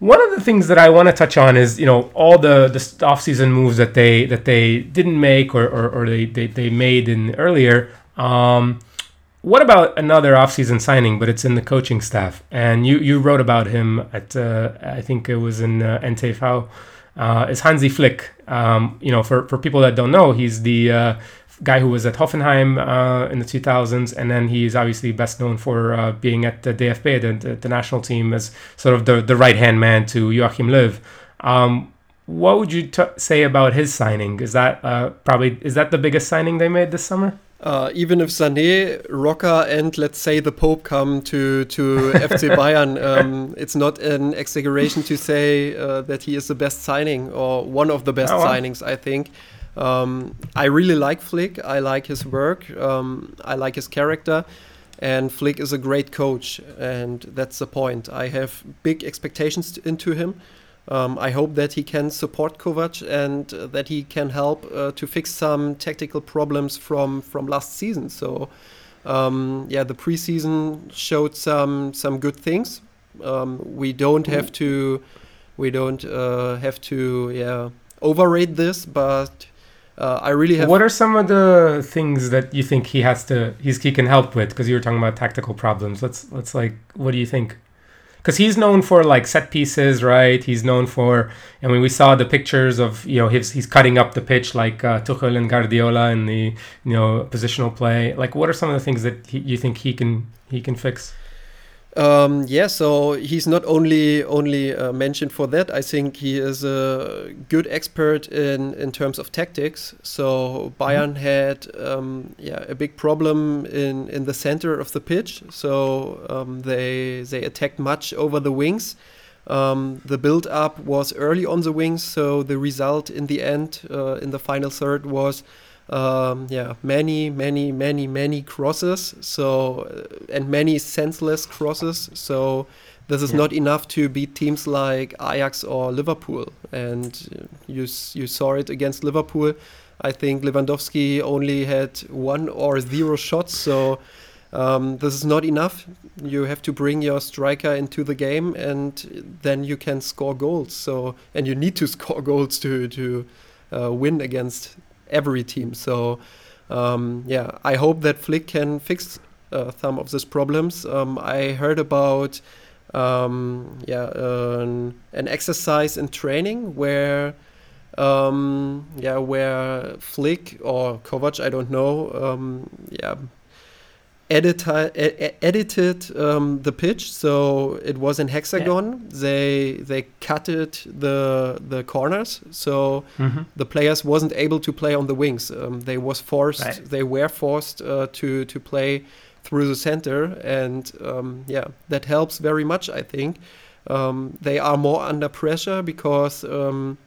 One of the things that I want to touch on is you know all the the offseason moves that they that they didn't make or or, or they, they they made in earlier. Um, what about another offseason signing, but it's in the coaching staff? And you you wrote about him at uh, I think it was in uh, NTV. Uh, is Hansi Flick. Um, you know, for, for people that don't know, he's the uh, guy who was at Hoffenheim uh, in the 2000s, and then he's obviously best known for uh, being at the DFB, the, the, national team, as sort of the, the right hand man to Joachim Löw. Um, what would you t- say about his signing? Is that uh, probably is that the biggest signing they made this summer? Uh, even if Sané, Roca, and let's say the Pope come to to FC Bayern, um, it's not an exaggeration to say uh, that he is the best signing or one of the best oh, signings. I think. Um, I really like Flick. I like his work. Um, I like his character. And Flick is a great coach, and that's the point. I have big expectations into him. Um, I hope that he can support Kovac and uh, that he can help uh, to fix some tactical problems from from last season. So, um, yeah, the preseason showed some some good things. Um, we don't have to we don't uh, have to yeah overrate this, but uh, I really have. What are some of the things that you think he has to he's he can help with? Because you were talking about tactical problems. Let's let's like what do you think? Because he's known for like set pieces, right? He's known for. I mean, we saw the pictures of you know his, he's cutting up the pitch like uh, Tuchel and Guardiola in the you know positional play. Like, what are some of the things that he, you think he can he can fix? Um, yeah, so he's not only only uh, mentioned for that. I think he is a good expert in in terms of tactics. So Bayern mm-hmm. had um, yeah a big problem in in the center of the pitch. So um, they they attacked much over the wings. Um, the build up was early on the wings, so the result in the end uh, in the final third was um, yeah, many, many, many, many crosses. So uh, and many senseless crosses. So this is yeah. not enough to beat teams like Ajax or Liverpool. And you you saw it against Liverpool. I think Lewandowski only had one or zero shots. So. Um, this is not enough. You have to bring your striker into the game, and then you can score goals. So, and you need to score goals to to uh, win against every team. So um, yeah, I hope that Flick can fix uh, some of these problems. Um, I heard about um, yeah uh, an, an, exercise in training where um, yeah where Flick or Kovac I don't know um, edita- edited um, the pitch so it was in hexagon yeah. they they cutted the the corners so mm-hmm. the players wasn't able to play on the wings um, they was forced right. they were forced uh, to to play through the center and um, yeah that helps very much i think um, they are more under pressure because um,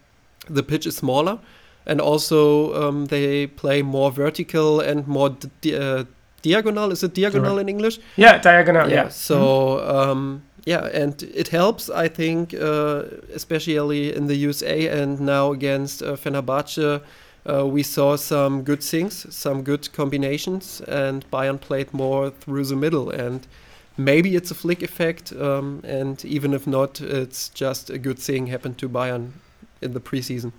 the pitch is smaller and also um, they play more vertical and more d- uh, diagonal. Is it diagonal in English? Yeah, diagonal. Yeah. yeah. So mm-hmm. um, yeah, and it helps. I think, uh, especially in the USA and now against uh, Fenerbahce. Uh, we saw some good things, some good combinations, and Bayern played more through the middle. And maybe it's a flick effect, um, and even if not, it's just a good thing happened to Bayern in the preseason.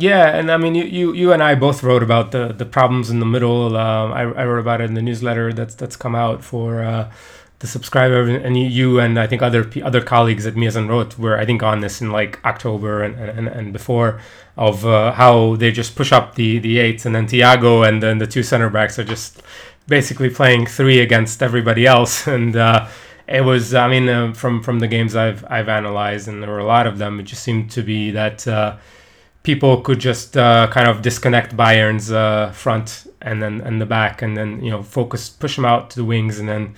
Yeah, and I mean, you, you, you and I both wrote about the, the problems in the middle. Uh, I, I wrote about it in the newsletter that's that's come out for uh, the subscriber, and you, you, and I think other other colleagues at Miasanrot were I think on this in like October and, and, and before of uh, how they just push up the the eights, and then Thiago and then the two center backs are just basically playing three against everybody else, and uh, it was I mean uh, from from the games I've I've analyzed, and there were a lot of them. It just seemed to be that uh, people could just uh, kind of disconnect Bayern's uh, front and then and the back, and then you know focus, push them out to the wings, and then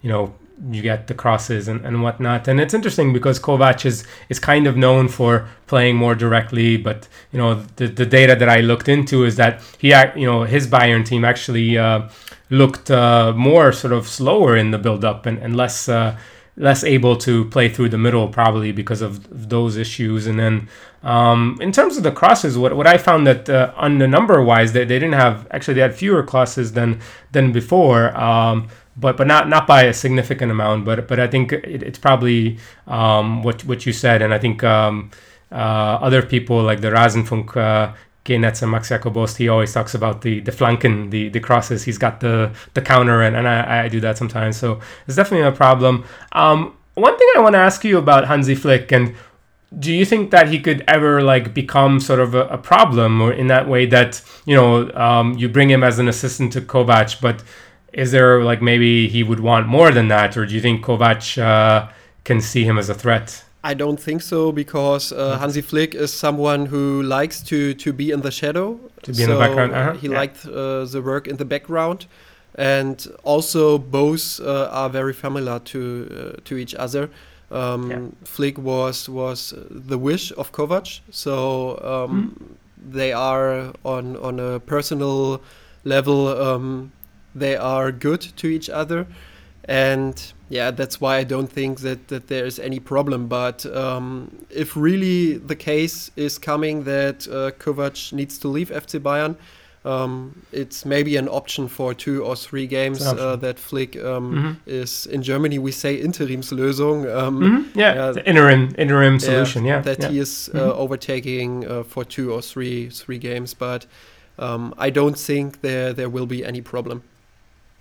you know you get the crosses and, and whatnot. And it's interesting because Kovac is is kind of known for playing more directly, but you know the the data that I looked into is that he you know his Bayern team actually uh, looked uh, more sort of slower in the build up and and less uh, less able to play through the middle probably because of those issues. And then um, in terms of the crosses, what, what I found that uh, on the number wise, they, they didn't have actually they had fewer crosses than than before. Um, but but not not by a significant amount. But but I think it, it's probably um, what what you said, and I think um, uh, other people like the Rasenfunk uh, Genetz and Max-Jacob Ost, he always talks about the the flanken, the the crosses. He's got the the counter, and, and I, I do that sometimes. So it's definitely a problem. Um, one thing I want to ask you about Hansi Flick, and do you think that he could ever like become sort of a, a problem, or in that way that you know um, you bring him as an assistant to Kovac, but is there like maybe he would want more than that, or do you think Kovac uh, can see him as a threat? I don't think so because uh, Hansi Flick is someone who likes to to be in the shadow. To be so in the background. Uh-huh. He yeah. liked uh, the work in the background, and also both uh, are very familiar to uh, to each other. Um, yeah. Flick was was the wish of Kovac, so um, mm. they are on on a personal level. Um, they are good to each other and yeah, that's why I don't think that that there is any problem. But um, if really the case is coming that uh, Kovac needs to leave FC Bayern, um, it's maybe an option for two or three games uh, that Flick um, mm -hmm. is in Germany. We say Interimslösung. Um, mm -hmm. Yeah, yeah interim interim solution. Yeah, that yeah. he is uh, mm -hmm. overtaking uh, for two or three three games, but um, I don't think there there will be any problem.